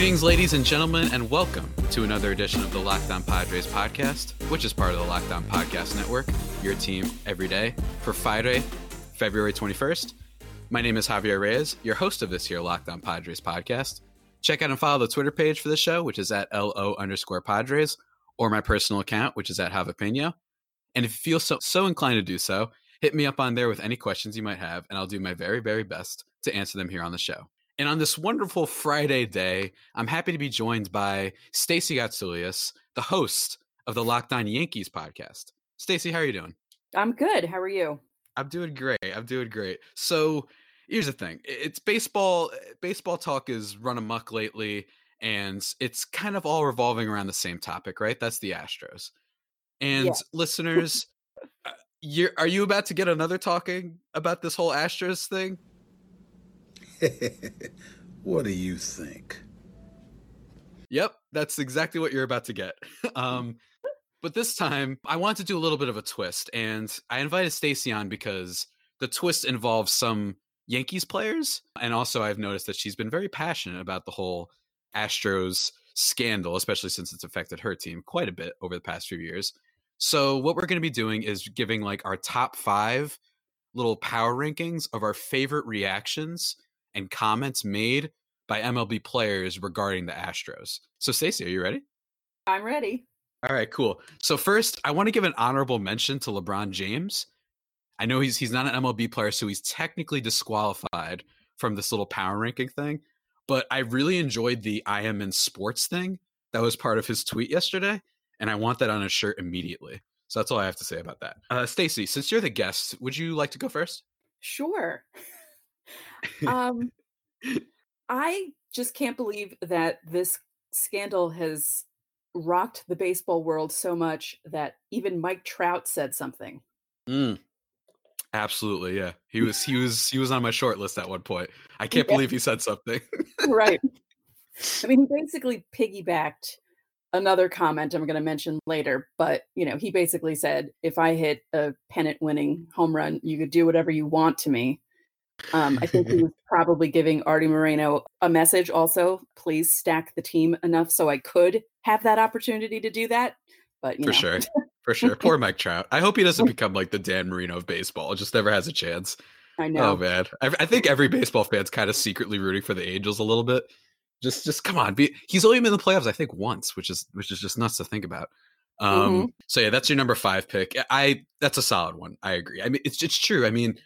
Greetings, ladies and gentlemen, and welcome to another edition of the Locked On Padres podcast, which is part of the Locked On Podcast Network, your team every day for Friday, February 21st. My name is Javier Reyes, your host of this here Locked On Padres podcast. Check out and follow the Twitter page for the show, which is at LO underscore Padres, or my personal account, which is at Javapeno. And if you feel so, so inclined to do so, hit me up on there with any questions you might have, and I'll do my very, very best to answer them here on the show. And on this wonderful Friday day, I'm happy to be joined by Stacy Gotsulias, the host of the Locked On Yankees podcast. Stacy, how are you doing? I'm good. How are you? I'm doing great. I'm doing great. So here's the thing: it's baseball. Baseball talk is run amok lately, and it's kind of all revolving around the same topic, right? That's the Astros. And yeah. listeners, uh, you're, are you about to get another talking about this whole Astros thing? what do you think? Yep, that's exactly what you're about to get. um, but this time, I want to do a little bit of a twist, and I invited Stacey on because the twist involves some Yankees players, and also I've noticed that she's been very passionate about the whole Astros scandal, especially since it's affected her team quite a bit over the past few years. So, what we're going to be doing is giving like our top five little power rankings of our favorite reactions and comments made by MLB players regarding the Astros. So, Stacey, are you ready? I'm ready. All right, cool. So first, I want to give an honorable mention to LeBron James. I know he's he's not an MLB player, so he's technically disqualified from this little power ranking thing. But I really enjoyed the I am in sports thing that was part of his tweet yesterday, and I want that on a shirt immediately. So that's all I have to say about that. Uh, Stacey, since you're the guest, would you like to go first? Sure um, I just can't believe that this scandal has rocked the baseball world so much that even Mike Trout said something. Mm. Absolutely, yeah. He was he was he was on my short list at one point. I can't yeah. believe he said something. right. I mean, he basically piggybacked another comment I'm going to mention later, but you know, he basically said, "If I hit a pennant-winning home run, you could do whatever you want to me." Um, I think he was probably giving Artie Moreno a message also. Please stack the team enough so I could have that opportunity to do that. But for know. sure, for sure. Poor Mike Trout. I hope he doesn't become like the Dan Marino of baseball. Just never has a chance. I oh, know. Oh man, I, I think every baseball fan's kind of secretly rooting for the Angels a little bit. Just, just come on. Be, he's only been in the playoffs, I think, once, which is which is just nuts to think about. Um, mm-hmm. So yeah, that's your number five pick. I that's a solid one. I agree. I mean, it's it's true. I mean,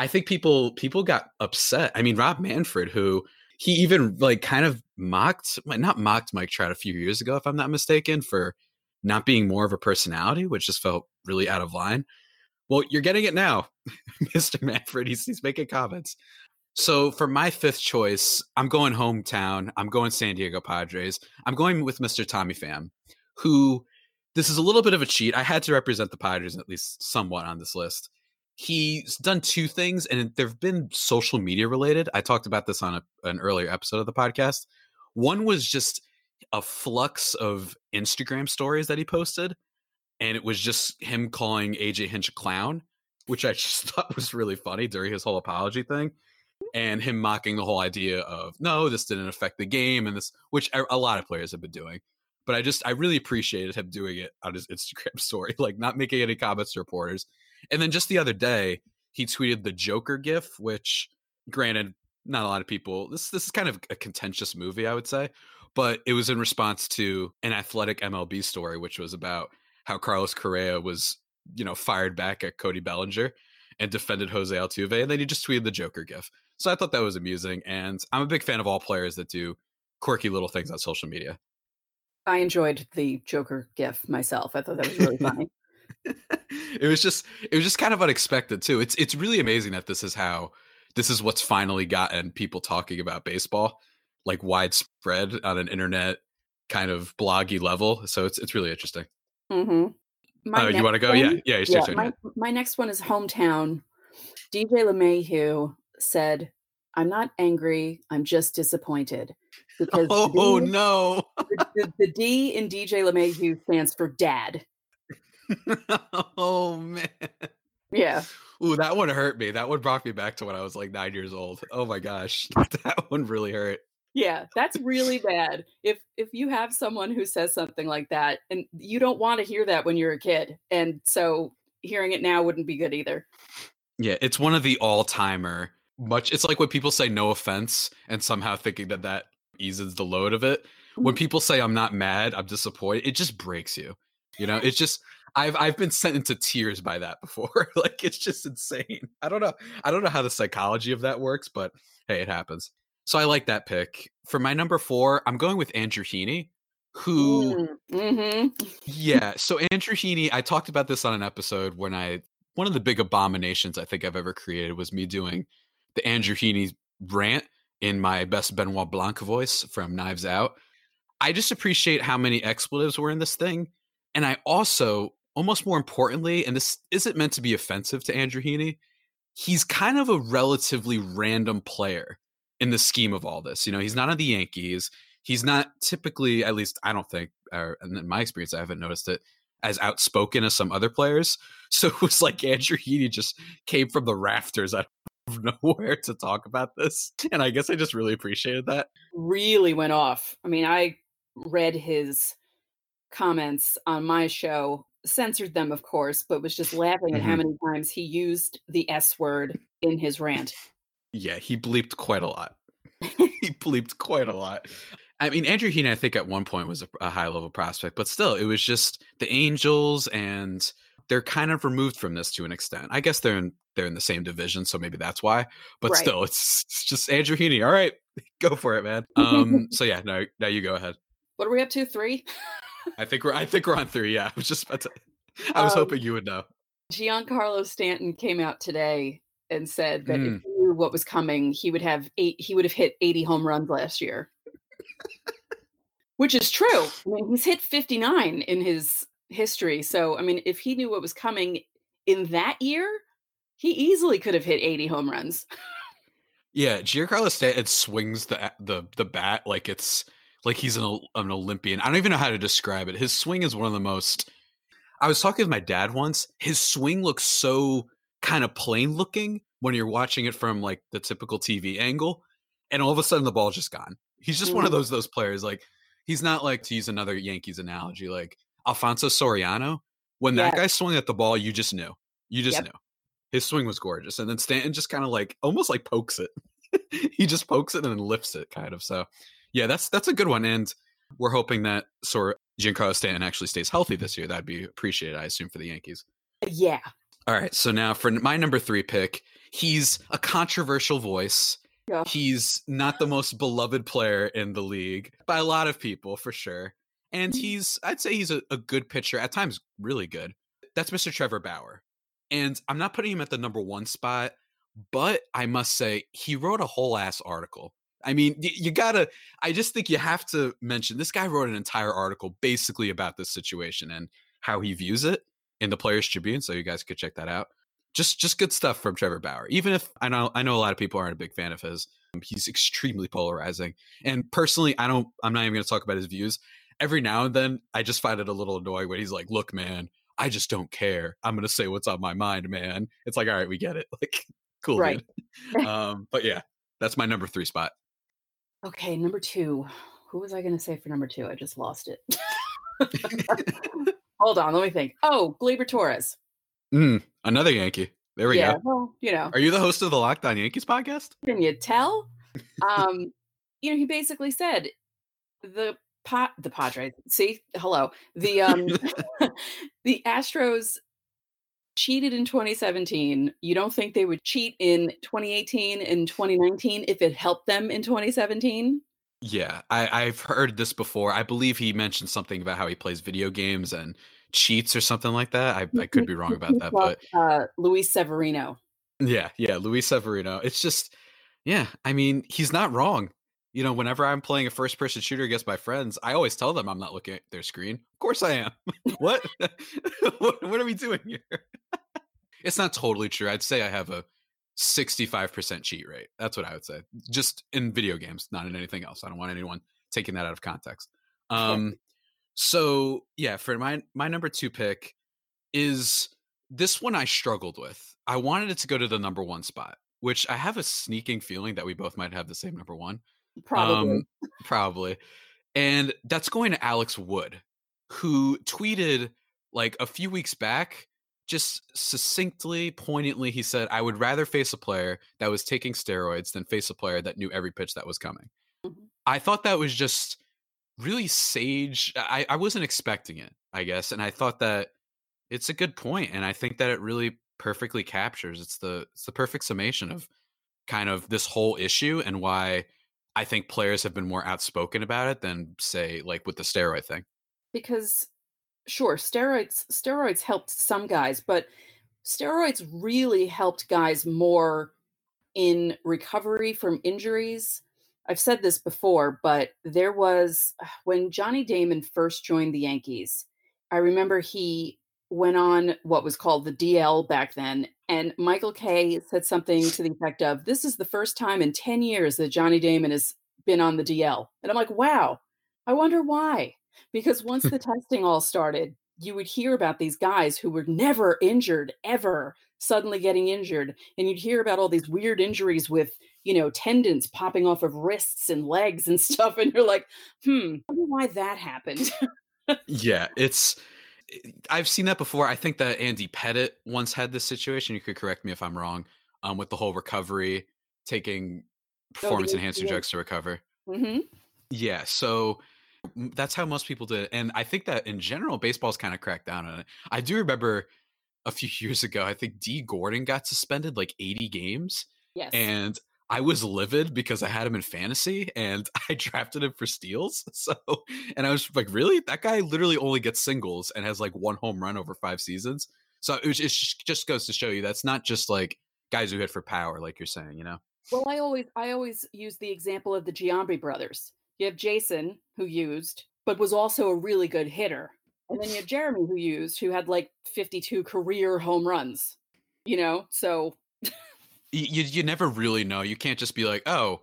I think people people got upset. I mean, Rob Manfred, who he even like kind of mocked, not mocked Mike Trout a few years ago, if I'm not mistaken, for not being more of a personality, which just felt really out of line. Well, you're getting it now, Mr. Manfred. He's, he's making comments. So for my fifth choice, I'm going hometown. I'm going San Diego Padres. I'm going with Mr. Tommy Pham, who this is a little bit of a cheat. I had to represent the Padres at least somewhat on this list he's done two things and they've been social media related i talked about this on a, an earlier episode of the podcast. One was just a flux of instagram stories that he posted and it was just him calling aj hinch a clown which i just thought was really funny during his whole apology thing and him mocking the whole idea of no this didn't affect the game and this which a lot of players have been doing but i just i really appreciated him doing it on his instagram story like not making any comments to reporters and then just the other day, he tweeted the Joker gif, which granted, not a lot of people this this is kind of a contentious movie, I would say. But it was in response to an athletic MLB story, which was about how Carlos Correa was, you know, fired back at Cody Bellinger and defended Jose Altuve, and then he just tweeted the Joker gif. So I thought that was amusing, and I'm a big fan of all players that do quirky little things on social media. I enjoyed the Joker gif myself. I thought that was really funny it was just it was just kind of unexpected too. It's it's really amazing that this is how this is what's finally gotten people talking about baseball like widespread on an internet kind of bloggy level. So it's it's really interesting. Mm-hmm. Uh, you want to go? One, yeah, yeah. Yeah my, my next one is hometown. DJ LeMahieu said, "I'm not angry. I'm just disappointed." Because oh, D, no, the, the, the D in DJ LeMahieu stands for dad. oh man. Yeah. Ooh, that one hurt me. That one brought me back to when I was like nine years old. Oh my gosh. That one really hurt. Yeah, that's really bad. If if you have someone who says something like that and you don't want to hear that when you're a kid. And so hearing it now wouldn't be good either. Yeah, it's one of the all-timer much it's like when people say no offense and somehow thinking that that eases the load of it. When Mhm. people say I'm not mad, I'm disappointed, it just breaks you. You know, it's just I've I've been sent into tears by that before. like it's just insane. I don't know. I don't know how the psychology of that works, but hey, it happens. So I like that pick. For my number 4, I'm going with Andrew Heaney, who Mm-hmm. yeah. So Andrew Heaney, I talked about this on an episode when I one of the big abominations I think I've ever created was me doing the Andrew Heaney rant in my best Benoit Blanc voice from Knives Out. I just appreciate how many expletives were in this thing. And I also, almost more importantly, and this isn't meant to be offensive to Andrew Heaney, he's kind of a relatively random player in the scheme of all this. You know, he's not on the Yankees. He's not typically, at least I don't think, or in my experience, I haven't noticed it as outspoken as some other players. So it was like Andrew Heaney just came from the rafters out of nowhere to talk about this. And I guess I just really appreciated that. Really went off. I mean, I read his comments on my show, censored them, of course, but was just laughing at how Mhm. many times he used the S word in his rant. Yeah, he bleeped quite a lot. he bleeped quite a lot. I mean, Andrew Heaney, I think at one point was a, a high level prospect, but still, it was just the Angels, and they're kind of removed from this to an extent. I guess they're in they're in the same division, so maybe that's why. But Right. still, it's, it's just Andrew Heaney. All right, go for it, man. Um, so yeah, no, now you go ahead. What are we up to? Three? I think we're I think we're on three. Yeah, I was just about to. I was Um, hoping you would know. Giancarlo Stanton came out today and said that Mm. if he knew what was coming, he would have eight. He would have hit 80 home runs last year, which is true. I mean, he's hit 59 in his history. So, I mean, if he knew what was coming in that year, he easily could have hit 80 home runs. Yeah, Giancarlo Stanton swings the the the bat like it's like he's an an Olympian. I don't even know how to describe it. His swing is one of the most. I was talking with my dad once. His swing looks so kind of plain looking when you're watching it from like the typical TV angle, and all of a sudden the ball's just gone. He's just one of Mhm. those those players. Like he's not like to use another Yankees analogy, like Alfonso Soriano. When that Yes. guy swung at the ball, you just knew. You just Yep. knew. His swing was gorgeous, and then Stanton just kind of like almost like pokes it. he just pokes it and then lifts it, kind of. So, yeah, that's that's a good one, and we're hoping that sort Giancarlo Stanton actually stays healthy this year. That'd be appreciated, I assume, for the Yankees. Yeah. All right, so now for my number three pick, he's a controversial voice. Yeah. He's not the most beloved player in the league by a lot of people, for sure. And Mhm. he's, I'd say he's a, a good pitcher, at times really good. That's Mr. Trevor Bauer. And I'm not putting him at the number one spot, but I must say, he wrote a whole ass article. I mean, you gotta, I just think you have to mention this guy wrote an entire article basically about this situation and how he views it in the Players Tribune. So you guys could check that out. Just, just good stuff from Trevor Bauer. Even if I know, I know a lot of people aren't a big fan of his. He's extremely polarizing. And personally, I don't, I'm not even going to talk about his views. Every now and then, I just find it a little annoying when he's like, look, man, I just don't care. I'm going to say what's on my mind, man. It's like, all right, we get it. Like, cool. Right. um, but yeah, that's my number three spot. Okay, number two. Who was I going to say for number two? I just lost it. Hold on, let me think. Oh, Gleyber Torres. Mm, another Yankee. There we yeah, go. well, you know, Are you the host of the Locked On Yankees podcast? can you tell? Um, you know, he basically said the pot the Padres. See, hello. The um the Astros cheated in 2017. You don't think they would cheat in 2018 and 2019 if it helped them in 2017? Yeah, I, I've heard this before. I believe he mentioned something about how he plays video games and cheats or something like that. I, I could be wrong about that, but uh Luis Severino. yeah, yeah, Luis Severino. It's just, yeah, I mean, he's not wrong. You know, whenever I'm playing a first person shooter against my friends, I always tell them I'm not looking at their screen. Of course I am. what? what? What are we doing here? it's not totally true. I'd say I have a 65% cheat rate. That's what I would say. Just in video games, not in anything else. I don't want anyone taking that out of context. Um so yeah, for my my number 2 pick is this one I struggled with. I wanted it to go to the number 1 spot, which I have a sneaking feeling that we both might have the same number 1. Probably. Um, probably. And that's going to Alex Wood, who tweeted like a few weeks back, just succinctly, poignantly, he said, I would rather face a player that was taking steroids than face a player that knew every pitch that was coming. Mhm. I thought that was just really sage. I, I wasn't expecting it, I guess. And I thought that it's a good point, And I think that it really perfectly captures it's the it's the perfect summation of kind of this whole issue and why I think players have been more outspoken about it than say like with the steroid thing. because sure steroids steroids helped some guys but steroids really helped guys more in recovery from injuries i've said this before but there was uh, when johnny damon first joined the yankees i remember he went on what was called the dl back then and michael kay said something to the effect of this is the first time in 10 years that johnny damon has been on the dl and i'm like wow. I wonder why. Because once the testing all started, you would hear about these guys who were never injured ever suddenly getting injured. And you'd hear about all these weird injuries with you know tendons popping off of wrists and legs and stuff. And you're like hmm I wonder why that happened. Yeah, it's I've seen that before. I think that Andy Pettitte once had this situation. You could correct me if I'm wrong. Um, with the whole recovery, taking performance enhancing drugs to recover. hmm Yeah, so that's how most people did it. And I think that in general, baseball's kind of cracked down on it. I do remember a few years ago, I think Dee Gordon got suspended like 80 games. yes And I was livid because I had him in fantasy and I drafted him for steals. So, and I was like, really? That guy literally only gets singles and has like one home run over five seasons. So it, was- it just goes to show you that's not just like guys who hit for power, like you're saying, you know? well i always i always use the example of the giambi brothers you have jason who used but was also a really good hitter and then you have jeremy who used who had like 52 career home runs you know so You, you never really know. You can't just be like, oh,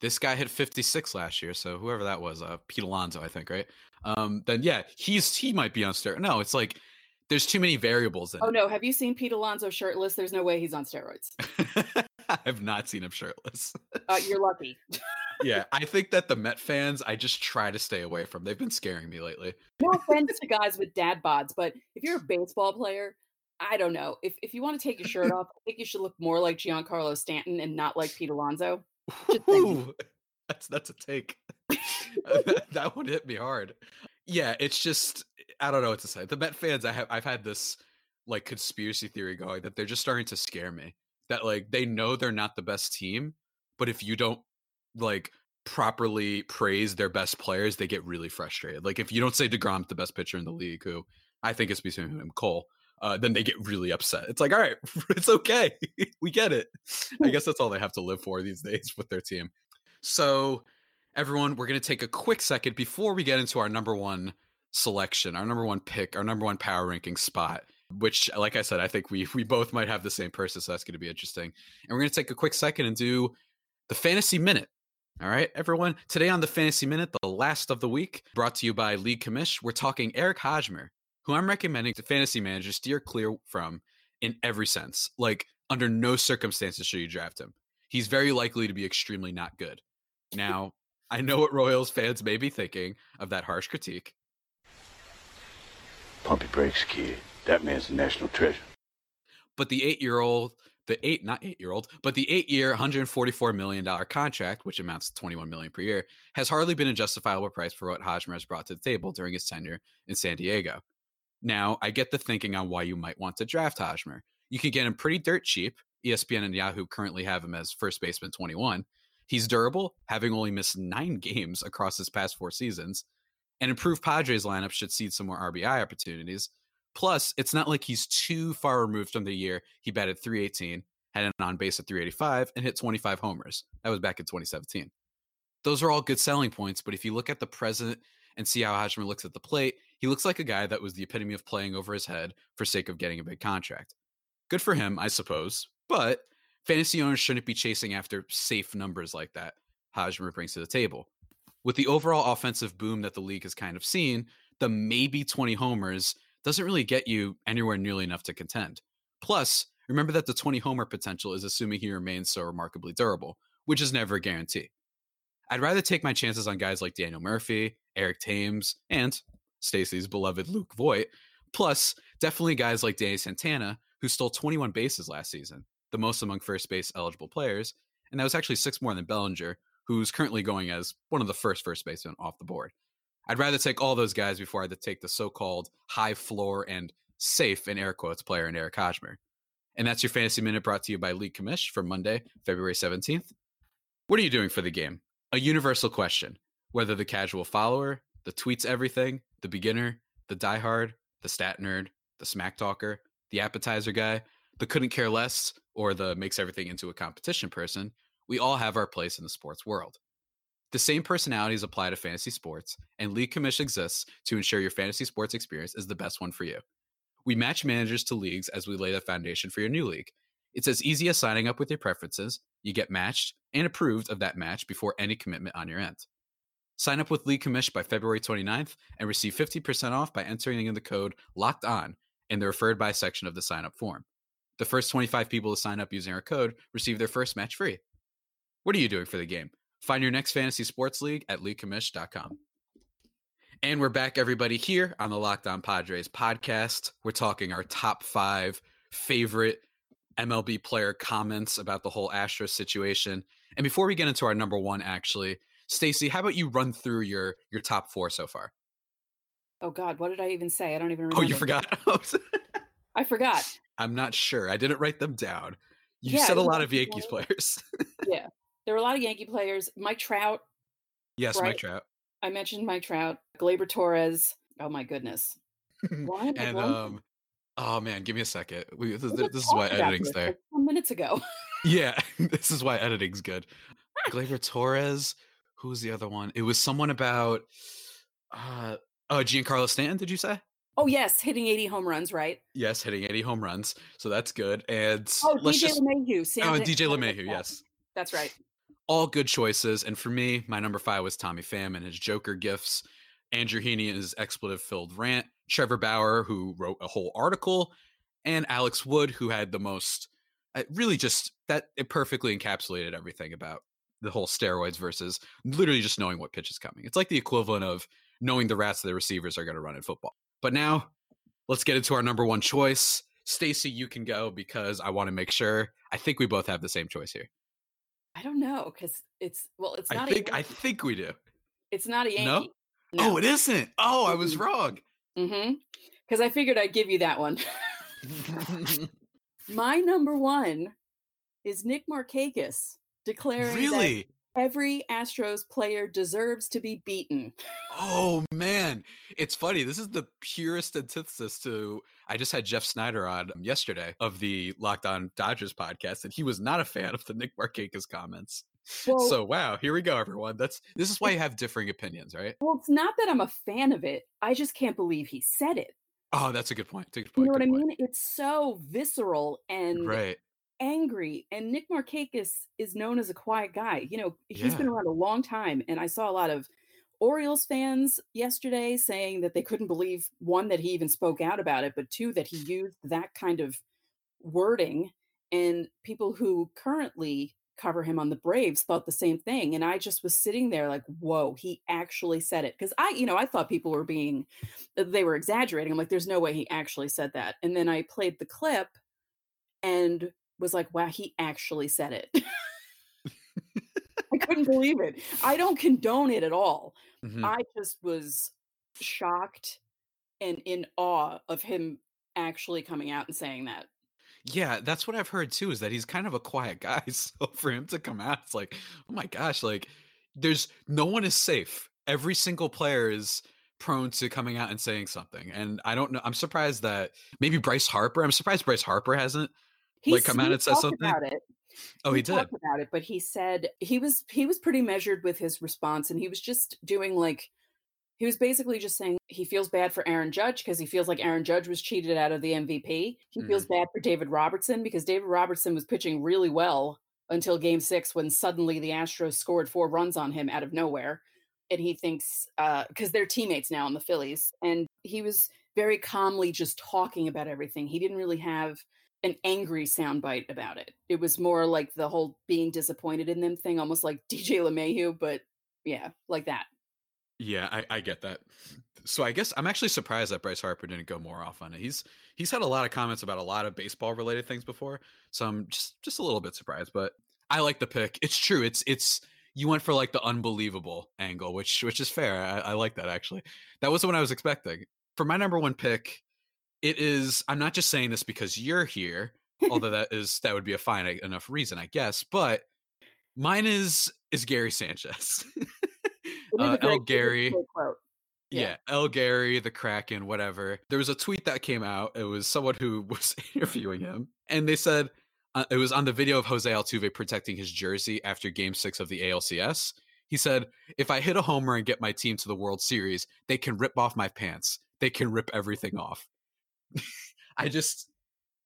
this guy hit 56 last year. So whoever that was, uh, Pete Alonso, I think, right? Um, then yeah, he's he might be on steroids. No, it's like there's too many variables in Oh it. no, have you seen Pete Alonso shirtless? There's no way he's on steroids. I have not seen him shirtless. Uh, you're lucky. yeah, I think that the Met fans, I just try to stay away from. They've been scaring me lately. No offense to guys with dad bods, but if you're a baseball player, I don't know. If if you want to take your shirt off, I think you should look more like Giancarlo Stanton and not like Pete Alonso. That's that's a take. that, would hit me hard. Yeah, it's just I don't know what to say. The Met fans, I have I've had this like conspiracy theory going that they're just starting to scare me. That like they know they're not the best team, but if you don't like properly praise their best players, they get really frustrated. Like if you don't say Degrom's the best pitcher in the league, who I think is between him and Cole, uh, then they get really upset. It's like, all right, it's okay, we get it. I guess that's all they have to live for these days with their team. So, everyone, we're going to take a quick second before we get into our number one selection, our number one pick, our number one power ranking spot. Which, like I said, I think we we both might have the same person, so that's going to be interesting. And we're going to take a quick second and do the fantasy minute. All right, everyone. Today on the fantasy minute, the last of the week, brought to you by League Commish, we're talking Eric Hosmer, who I'm recommending to fantasy managers steer clear from in every sense. Like, under no circumstances should you draft him. He's very likely to be extremely not good. Now, I know what Royals fans may be thinking of that harsh critique. Pump your brakes, kid. That man's a national treasure. but the eight year old the eight not eight year old but the eight year 144 million dollar contract which amounts to 21 million per year has hardly been a justifiable price for what Hosmer has brought to the table during his tenure in San Diego. Now, I get the thinking on why you might want to draft Hosmer. You can get him pretty dirt cheap. ESPN and Yahoo currently have him as first baseman 21. He's durable, having only missed nine games across his past four seasons. An improved Padres lineup should seed some more RBI opportunities. Plus, it's not like he's too far removed from the year he batted 318, had an on base of 385, and hit 25 homers. That was back in 2017. Those are all good selling points, but if you look at the present and see how Hosmer looks at the plate, he looks like a guy that was the epitome of playing over his head for sake of getting a big contract. Good for him, I suppose, but fantasy owners shouldn't be chasing after safe numbers like that Hosmer brings to the table. With the overall offensive boom that the league has kind of seen, the maybe 20 homers doesn't really get you anywhere nearly enough to contend. Plus, remember that the 20 homer potential is assuming he remains so remarkably durable, which is never a guarantee. I'd rather take my chances on guys like Daniel Murphy, Eric Thames, and Stacy's beloved Luke Voit. Plus, definitely guys like Danny Santana, who stole 21 bases last season, the most among first base eligible players, and that was actually six more than Bellinger, who's currently going as one of the first first basemen off the board. I'd rather take all those guys before I take the so-called high floor and safe in air quotes player in Eric Hosmer. And that's your fantasy minute brought to you by League Commish for Monday, February 17th. What are you doing for the game? A universal question. Whether the casual follower, the tweets everything, the beginner, the diehard, the stat nerd, the smack talker, the appetizer guy, the couldn't care less, or the makes everything into a competition person, we all have our place in the sports world. The same personalities apply to fantasy sports, and League Commish exists to ensure your fantasy sports experience is the best one for you. We match managers to leagues as we lay the foundation for your new league. It's as easy as signing up with your preferences. You get matched and approved of that match before any commitment on your end. Sign up with League Commish by February 29th and receive 50% off by entering in the code LOCKED ON in the referred by section of the sign up form. The first 25 people to sign up using our code receive their first match free. What are you doing for the game? Find your next fantasy sports league at leaguecommish.com. And we're back, everybody, here on the Locked On Padres podcast. We're talking our top five favorite MLB player comments about the whole Astros situation. And before we get into our number one, actually, Stacy, how about you run through your your top four so far? Oh God, what did I even say? I don't even remember. Oh, you forgot. I forgot. I'm not sure. I didn't write them down. You Yeah, said a lot of Yankees one- players. yeah, there were a lot of Yankee players. Mike Trout. yes, Right. Mike Trout. I mentioned Mike Trout. Gleyber Torres. Oh my goodness. Why and um, oh man, give me a second. We, this, We this is why editing's there. like, minutes ago. Yeah, this is why editing's good. Gleyber Torres. Who was the other one? It was someone about uh oh Giancarlo Stanton, did you say? Oh yes, hitting 80 home runs, right? Yes, hitting 80 home runs. So that's good. And Oh, let's DJ just LeMahieu. Sam Oh, and DJ LeMahieu, yes. That's right. All good choices. And for me, my number five was Tommy Pham and his Joker gifts. Andrew Heaney and his expletive filled rant. Trevor Bauer, who wrote a whole article, and Alex Wood, who had the most uh, really just that it perfectly encapsulated everything about the whole steroids versus literally just knowing what pitch is coming. It's like the equivalent of knowing the rats that the receivers are going to run in football. But now let's get into our number one choice. Stacy, you can go because I want to make sure. I think we both have the same choice here. I don't know because it's well, it's not. I think I Yankee. think we do. it's not a No? Yankee. Oh, it isn't. Oh, I was wrong. Mm-hmm. Because I figured I'd give you that one. My number one is Nick Markakis declaring that really? every Astros player deserves to be beaten. Oh man, it's funny. This is the purest antithesis to. I just had Jeff Snyder on yesterday of the Locked On Dodgers podcast, and he was not a fan of the Nick Markakis comments. Well, so wow, here we go, everyone. That's this is why you have differing opinions, right? well, it's not that I'm a fan of it. I just can't believe he said it. Oh, that's a good point. A good You point. know what I mean? It's so visceral and Right. Angry. And Nick Markakis is known as a quiet guy. You know, he's been around a long time. And I saw a lot of Orioles fans yesterday saying that they couldn't believe one, that he even spoke out about it, but two, that he used that kind of wording. And people who currently cover him on the Braves thought the same thing. And I just was sitting there like, whoa, he actually said it. Because I, you know, I thought people were being, uh, they were exaggerating. I'm like, there's no way he actually said that. And then I played the clip and was like, wow, he actually said it. I couldn't believe it. I don't condone it at all. Mhm. I just was shocked and in awe of him actually coming out and saying that. Yeah, that's what I've heard too. Is that he's kind of a quiet guy. So for him to come out, it's like, oh my gosh, like there's no one is safe. Every single player is prone to coming out and saying something. And I don't know. I'm surprised that maybe Bryce Harper. I'm surprised Bryce Harper hasn't. He Like, come out he and said something? about it. Oh, he, did. talked about it, but he said he was he was pretty measured with his response, and he was just doing like he was basically just saying he feels bad for Aaron Judge because he feels like Aaron Judge was cheated out of the MVP. He Mm. feels bad for David Robertson because David Robertson was pitching really well until Game Six when suddenly the Astros scored four runs on him out of nowhere, and he thinks because they're teammates now in the Phillies, and he was very calmly just talking about everything. He didn't really have an angry soundbite about it. It was more like the whole being disappointed in them thing, almost like DJ LeMahieu, but yeah, like that. Yeah, I, I get that. So I guess I'm actually surprised that Bryce Harper didn't go more off on it. He's he's had a lot of comments about a lot of baseball related things before, so I'm just just a little bit surprised. But I like the pick. It's true. It's it's you went for like the unbelievable angle, which which is fair. I, I like that actually. That was what I was expecting for my number one pick. It is. I'm not just saying this because you're here, although that is that would be a fine enough reason, I guess. But mine is is Gary Sanchez. uh, El Gary. Yeah. yeah, El Gary, the Kraken, whatever. There was a tweet that came out. It was someone who was interviewing him, and they said uh, it was on the video of Jose Altuve protecting his jersey after Game Six of the ALCS. He said, "If I hit a homer and get my team to the World Series, they can rip off my pants. They can rip everything off." I just,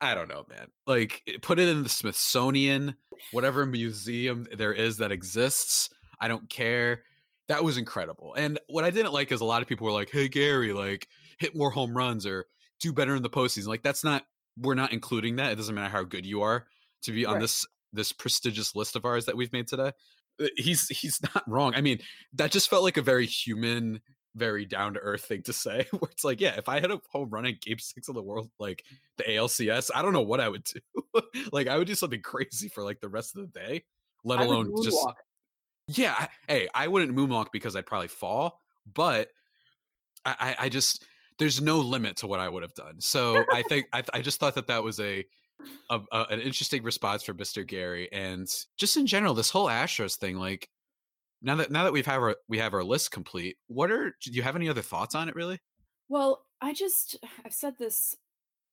I don't know, man. Like, put it in the Smithsonian, whatever museum there is that exists. I don't care that was incredible. And what I didn't like is a lot of people were like, "Hey Gary, like hit more home runs or do better in the postseason." Like that's not we're not including that. It doesn't matter how good you are to be on right. this this prestigious list of ours that we've made today. Uh, he's he's not wrong. I mean, that just felt like a very human, very down to earth thing to say. Where it's like, yeah, if I had a home run in Game Six of the World, like the ALCS, I don't know what I would do. like I would do something crazy for like the rest of the day, let alone just yeah, I, hey, I wouldn't moonwalk because I'd probably fall, but I, I, just there's no limit to what I would have done. So I think I, I just thought that that was a, a, a, an interesting response for Mr. Gary, and just in general, this whole Astros thing. Like now that now that we've have our we have our list complete, what are do you have any other thoughts on it? Really? Well, I just I've said this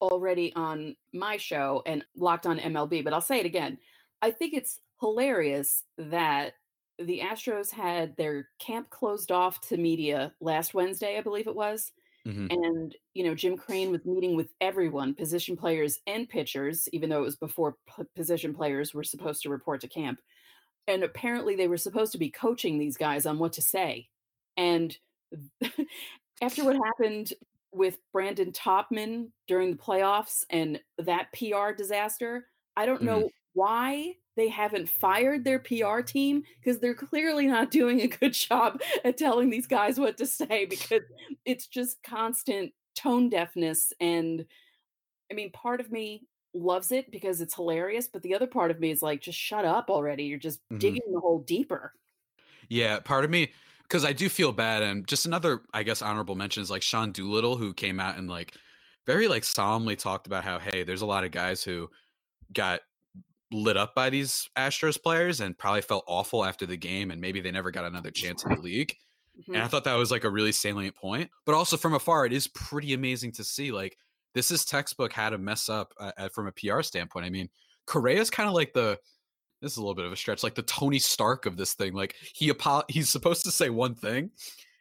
already on my show and locked on MLB, but I'll say it again. I think it's hilarious that the Astros had their camp closed off to media last Wednesday, I believe it was. Mm-hmm. And, you know, Jim Crane was meeting with everyone, position players and pitchers, even though it was before p- position players were supposed to report to camp. And apparently they were supposed to be coaching these guys on what to say. And after what happened with Brandon Taubman during the playoffs and that PR disaster, I don't mm-hmm. know why they haven't fired their PR team because they're clearly not doing a good job at telling these guys what to say because it's just constant tone deafness. And I mean, part of me loves it because it's hilarious, but the other part of me is like, just shut up already. You're just mm-hmm. digging the hole deeper. Yeah, part of me because I do feel bad, and just another, I guess, honorable mention is like Sean Doolittle, who came out and like very like solemnly talked about how hey, there's a lot of guys who got lit up by these Astros players and probably felt awful after the game and maybe they never got another chance in the league. Mm-hmm. And I thought that was like a really salient point. But also from afar, it is pretty amazing to see like this is textbook how to mess up uh, from a PR standpoint. I mean, Correa's kind of like the this is a little bit of a stretch, like the Tony Stark of this thing. Like he apo- he's supposed to say one thing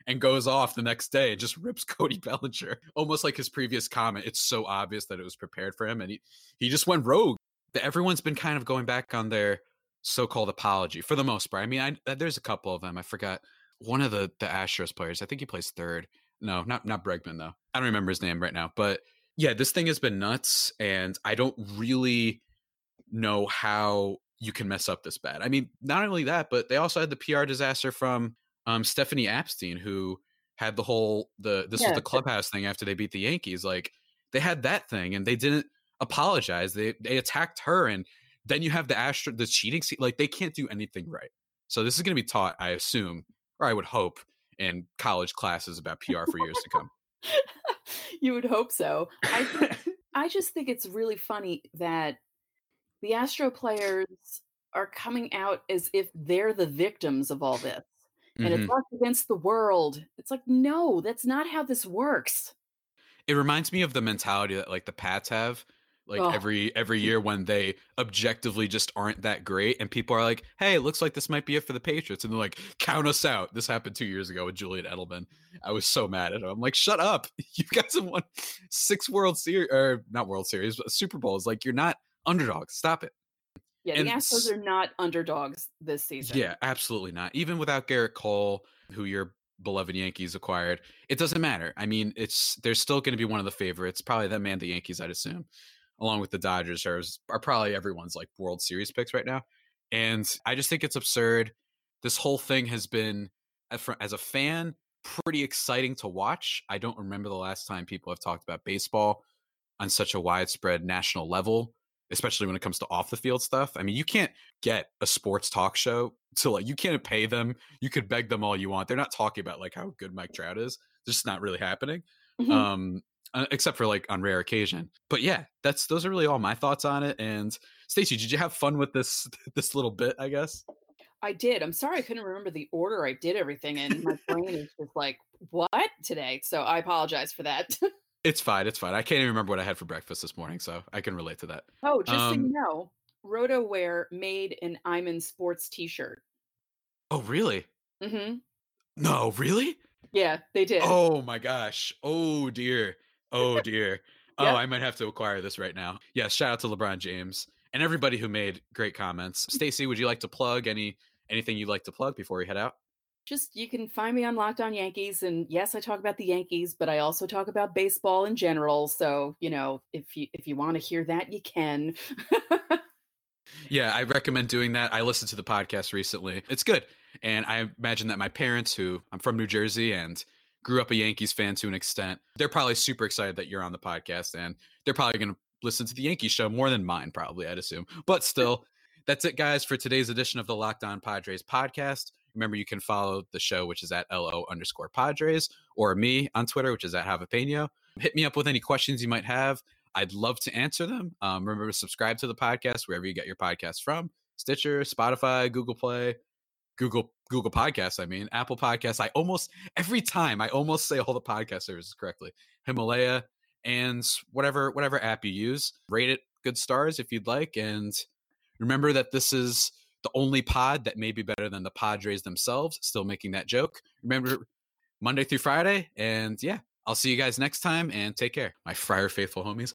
and goes off the next day and just rips Cody Bellinger, almost like his previous comment. It's so obvious that it was prepared for him, and he he just went rogue everyone's been kind of going back on their so-called apology for the most part. I mean, I, uh, there's a couple of them. I forgot one of the the Astros players. I think he plays third. No, not not Bregman though. I don't remember his name right now. But yeah, this thing has been nuts, and I don't really know how you can mess up this bad. I mean, not only that, but they also had the PR disaster from um, Stephanie Apstein, who had the whole the this yeah, was the clubhouse thing after they beat the Yankees. Like they had that thing, and they didn't apologize. They they attacked her, and then you have the Astro the cheating. Like they can't do anything right. So this is going to be taught, I assume, or I would hope, in college classes about PR for years to come. you would hope so. I I just think it's really funny that the Astro players are coming out as if they're the victims of all this. And mm-hmm. it's us against the world. It's like, no, that's not how this works. It reminds me of the mentality that like the Pats have like oh. every every year when they objectively just aren't that great and people are like hey it looks like this might be it for the patriots and they're like count us out. This happened two years ago with julian edelman. I was so mad at him. I'm like shut up. You guys have won six world series or not world series but super bowls. Like you're not underdogs. Stop it. Yeah and the astros are not underdogs this season. Yeah absolutely not. Even without gerrit cole who your beloved yankees acquired it doesn't matter. I mean it's they're still going to be one of the favorites probably them and the yankees i'd assume along with the Dodgers, are, are probably everyone's like World Series picks right now. And I just think it's absurd. This whole thing has been as a fan, pretty exciting to watch. I don't remember the last time people have talked about baseball on such a widespread national level, especially when it comes to off the field stuff. I mean, you can't get a sports talk show to like you can't pay them. You could beg them all you want. They're not talking about like how good Mike Trout is. It's just not really happening. Mm-hmm. Um, uh, except for like on rare occasion. But yeah, that's those are really all my thoughts on it. And Stacey, did you have fun with this this little bit? I guess I did. I'm sorry I couldn't remember the order I did everything in. My brain is just like what today. So I apologize for that. it's fine. It's fine. I can't even remember what I had for breakfast this morning, so I can relate to that. Oh, just um, so you know, RotoWear made an I'm in sports T-shirt. Oh, really? Mm-hmm. No, really? Yeah, they did. Oh my gosh. Oh dear. Oh dear. oh, I might have to acquire this right now. Yes, yeah, shout out to LeBron James and everybody who made great comments. Mm. Stacy, would you like to plug any anything you'd like to plug before we head out? Just you can find me on Locked On Yankees, and yes, I talk about the Yankees, but I also talk about baseball in general. So you know, if you if you want to hear that, you can. yeah, I recommend doing that. I listened to the podcast recently; it's good, and I imagine that my parents, who I'm from New Jersey and grew up a Yankees fan to an extent, they're probably super excited that you're on the podcast, and they're probably going to listen to the Yankees show more than mine, probably, I'd assume. But still, that's it, guys, for today's edition of the Locked On Padres podcast. Remember, you can follow the show, which is at LO underscore Padres, or me on Twitter, which is at Javapeno. Hit me up with any questions you might have. I'd love to answer them. Um, remember to subscribe to the podcast wherever you get your podcasts from Stitcher, Spotify, Google Play, Google Google Podcasts. I mean, Apple Podcasts. I almost every time I almost say all the podcast services correctly. Himalaya and whatever whatever app you use, rate it good stars if you'd like, and Remember that this is the only pod that may be better than the Padres themselves. Still making that joke. Remember Monday through Friday. And yeah, I'll see you guys next time and take care, my Friar Faithful homies.